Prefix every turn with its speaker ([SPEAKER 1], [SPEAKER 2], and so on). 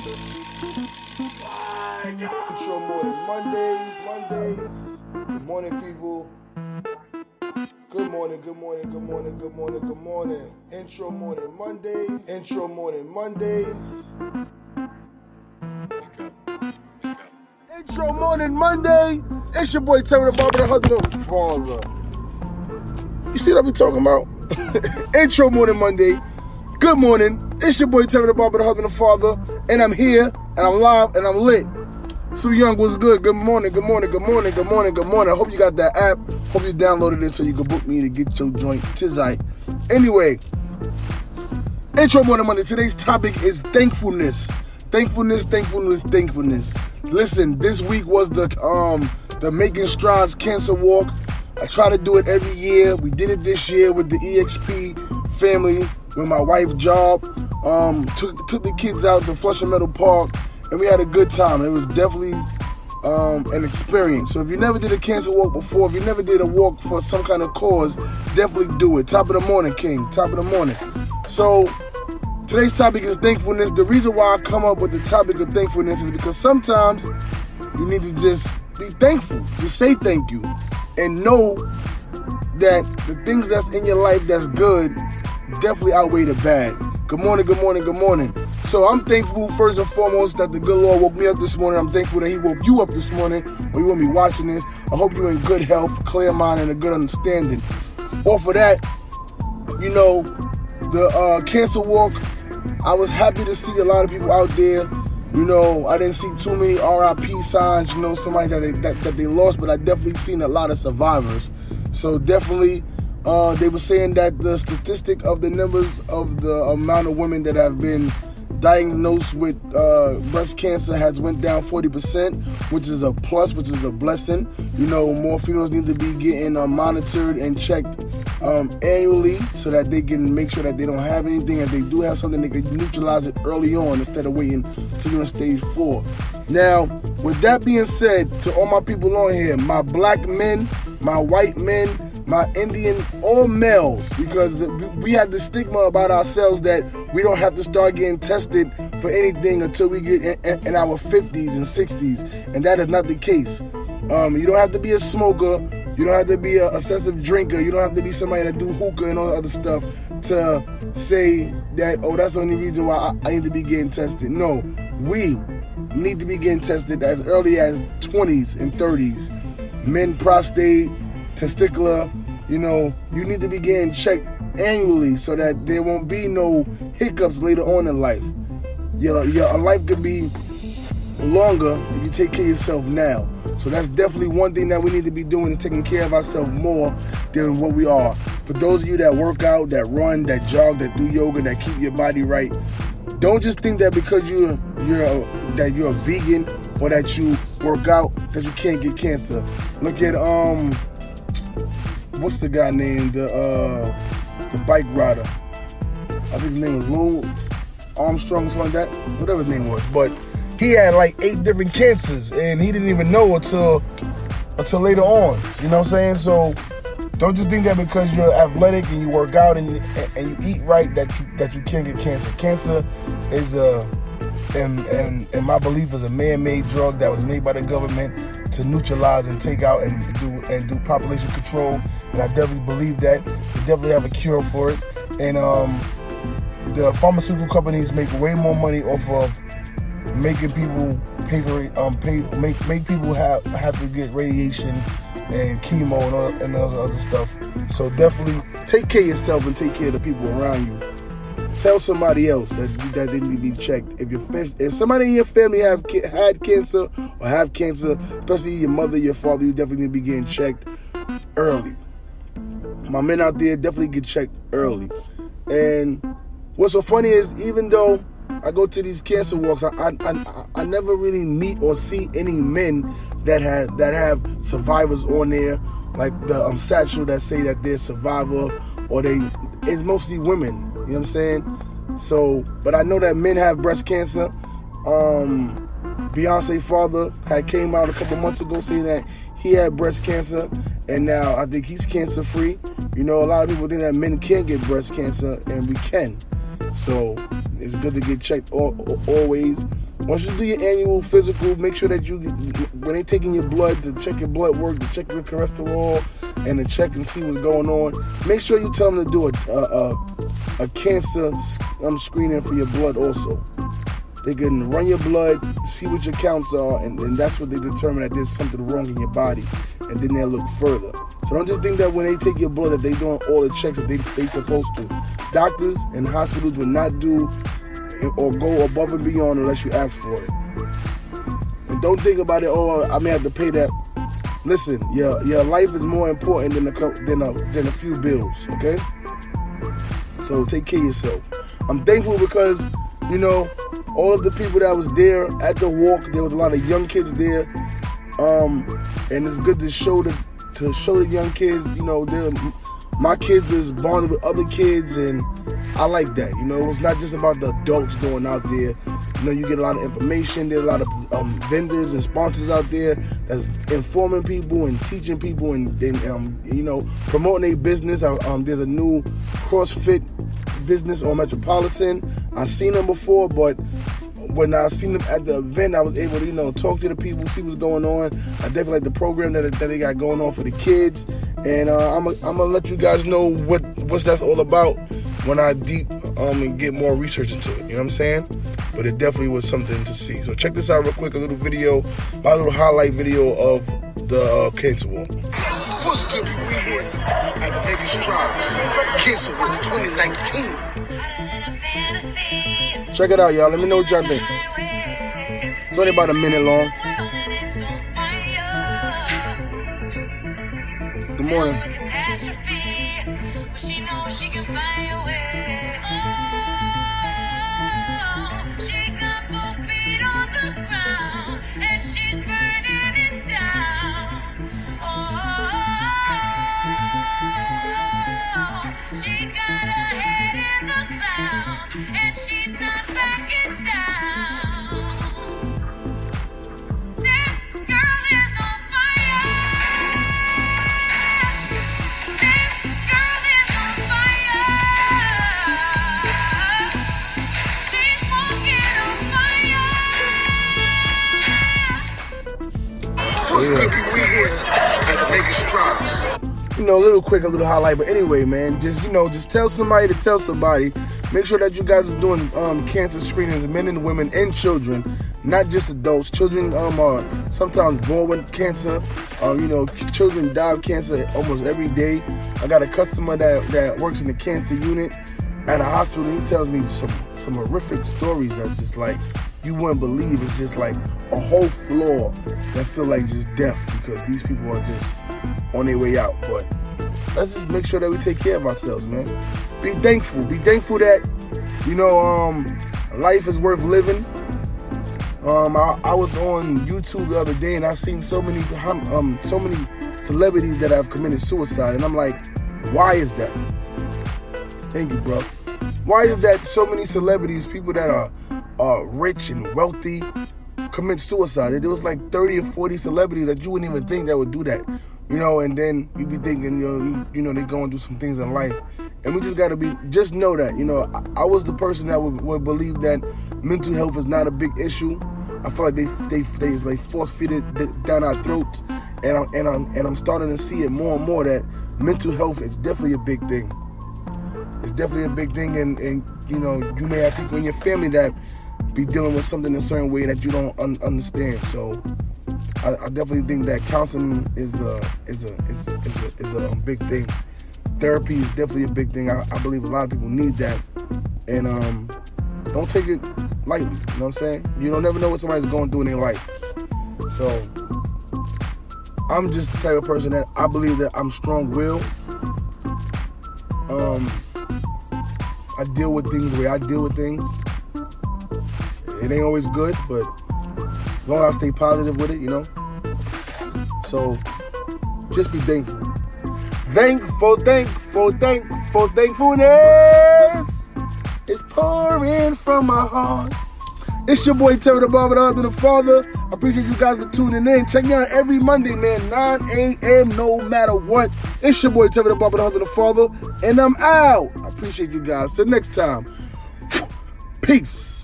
[SPEAKER 1] Intro morning Mondays, Mondays. Good morning, people. Good morning, good morning, good morning, good morning, good morning. Intro morning Mondays, intro morning Mondays. Intro morning Monday. It's your boy Terry the Barber, the husband of father. You see what I be talking about? intro morning Monday. Good morning. It's your boy Terry the Barber, the husband of father, and I'm here and I'm live and I'm lit. Sue Young was good. Good morning, good morning, good morning, good morning, good morning. I hope you got that app. Hope you downloaded it so you can book me to get your joint tizite. Anyway, intro morning Monday. Today's topic is thankfulness. Thankfulness, thankfulness, thankfulness. Listen, this week was the um the Making Strides Cancer Walk. I try to do it every year. We did it this year with the EXP family, with my wife job. Um, took took the kids out to Flushing Meadow Park and we had a good time. It was definitely um, an experience. So if you never did a cancer walk before, if you never did a walk for some kind of cause, definitely do it. Top of the morning, King. Top of the morning. So today's topic is thankfulness. The reason why I come up with the topic of thankfulness is because sometimes you need to just be thankful. Just say thank you. And know that the things that's in your life that's good definitely outweigh the bad. Good morning, good morning, good morning. So I'm thankful first and foremost that the good Lord woke me up this morning. I'm thankful that He woke you up this morning or you want me watching this. I hope you're in good health, clear mind, and a good understanding. Off of that, you know, the uh, cancer walk, I was happy to see a lot of people out there. You know, I didn't see too many RIP signs, you know, somebody that they, that, that they lost, but I definitely seen a lot of survivors. So definitely uh, they were saying that the statistic of the numbers of the amount of women that have been diagnosed with uh, breast cancer has went down 40%, which is a plus, which is a blessing. You know, more females need to be getting uh, monitored and checked um, annually so that they can make sure that they don't have anything. If they do have something, they can neutralize it early on instead of waiting till you're in stage four. Now, with that being said, to all my people on here, my black men, my white men, my Indian or males because we had the stigma about ourselves that we don't have to start getting tested for anything until we get in, our 50s and 60s, and that is not the case. Um, you don't have to be a smoker. You don't have to be an excessive drinker. You don't have to be somebody that do hookah and all that other stuff to say that, oh, that's the only reason why I, I need to be getting tested. No, we need to be getting tested as early as 20s and 30s. Men prostate, testicular, you know, you need to be getting checked annually so that there won't be no hiccups later on in life. Your, your life could be longer if you take care of yourself now. So that's definitely one thing that we need to be doing is taking care of ourselves more than what we are. For those of you that work out, that run, that jog, that do yoga, that keep your body right, don't just think that because you're you're a, that you're a vegan or that you work out that you can't get cancer. Look at um what's the guy named the uh, the bike rider? I think his name was Lou Armstrong or something like that. Whatever his name was, but he had like eight different cancers, and he didn't even know until until later on. You know what I'm saying? So don't just think that because you're athletic and you work out and and you eat right that you that you can't get cancer. Cancer is a and and and my belief is a man-made drug that was made by the government to neutralize and take out and do and do population control. And I definitely believe that. We definitely have a cure for it. And um, the pharmaceutical companies make way more money off of making people pay for um pay make make people have have to get radiation and chemo and all, and all other stuff. So definitely take care of yourself and take care of the people around you tell somebody else that that they need to be checked. If your if somebody in your family have had cancer or have cancer, especially your mother, your father, you definitely need to be getting checked early. My men out there definitely get checked early. And what's so funny is even though I go to these cancer walks, I I, I, I never really meet or see any men that have that have survivors on there, like the um, satchel that say that they're survivor or they. It's mostly women you know what I'm saying? So, but I know that men have breast cancer. Um, Beyonce father had came out a couple months ago saying that he had breast cancer, and now I think he's cancer free. You know, a lot of people think that men can get breast cancer, and we can. So it's good to get checked always. Once you do your annual physical, make sure that you, when they're taking your blood to check your blood work, to check your cholesterol, and to check and see what's going on, make sure you tell them to do a a, a, a cancer um, screening for your blood also. They can run your blood, see what your counts are, and, that's what they determine that there's something wrong in your body, and then they'll look further. So don't just think that when they take your blood that they're doing all the checks that they they supposed to. Doctors and hospitals will not do or go above and beyond unless you ask for it. And don't think about it. Oh, I may have to pay that. Listen, your your life is more important than a than a than a few bills. Okay. So take care of yourself. I'm thankful because you know all of the people that was there at the walk. There was a lot of young kids there, um, and it's good to show the to show the young kids. You know, my kids was bonded with other kids, and I like that. You know, it's not just about the adults going out there. You know, you get a lot of information. There's a lot of um, vendors and sponsors out there that's informing people and teaching people and, and um, you know promoting a business. Um, there's a new CrossFit business on Metropolitan. I've seen them before, but when I seen them at the event, I was able to, you know, talk to the people, see what's going on. I definitely like the program that, that they got going on for the kids. And uh, I'm going to let you guys know what what's that's all about when I deep um, and get more research into it. You know what I'm saying? But it definitely was something to see. So check this out real quick, a little video, my little highlight video of the uh, cancer walk. What's good. We here at the Making Strides Cancer Walk 2019. Check it out, y'all. Let me know what y'all think. It's only about a minute long. Good morning
[SPEAKER 2] catastrophe, but she knows she can find a way. Oh, she got both feet on the ground, and she's burning it down. Oh, she got her head in the clouds, and she's not.
[SPEAKER 1] You know, a little quick, a little highlight. But anyway, man, just you know, just tell somebody to tell somebody. Make sure that you guys are doing um, cancer screenings, men and women and children, not just adults. Children um, are sometimes born with cancer. Um, you know, children die of cancer almost every day. I got a customer that, that works in the cancer unit at a hospital. He tells me some some horrific stories that's just like you wouldn't believe. It's just like a whole floor that feel like just death because these people are just on their way out. But let's just make sure that we take care of ourselves, man. Be thankful. Be thankful that you know um, life is worth living. Um, I, I, was on YouTube the other day and I seen so many um, so many celebrities that have committed suicide, and I'm like, why is that? Thank you, bro. Why is that so many celebrities, people that are uh, rich and wealthy commit suicide. There was like 30 or 40 celebrities that you wouldn't even think that would do that. You know, and then you be thinking, you know, you, know, they go and do some things in life. And we just gotta be, just know that, you know, I, I was the person that would, would, believe that mental health is not a big issue. I feel like they they they, feed it down our throats, and I'm and I'm and I'm starting to see it more and more that mental health is definitely a big thing. It's definitely a big thing, and and you know, you may have people in your family that be dealing with something a certain way that you don't un- understand. So I, I, definitely think that counseling is a is a is, is a, is a big thing. Therapy is definitely a big thing. I, I believe a lot of people need that, and um, don't take it lightly. You know what I'm saying? You don't never know what somebody's going through in their life. So I'm just the type of person that I believe that I'm strong-willed. Um, I deal with things the way I deal with things. It ain't always good, but as long as I stay positive with it, you know. So just be thankful. Thankful, thankful, thankful, thankfulness is pouring from my heart. It's your boy Terry the Barber, the husband, the father. I appreciate you guys for tuning in. Check me out every Monday, man, 9 a.m. no matter what. It's your boy Terry the Barber, the husband, the father, and I'm out. I appreciate you guys. Till next time. Peace.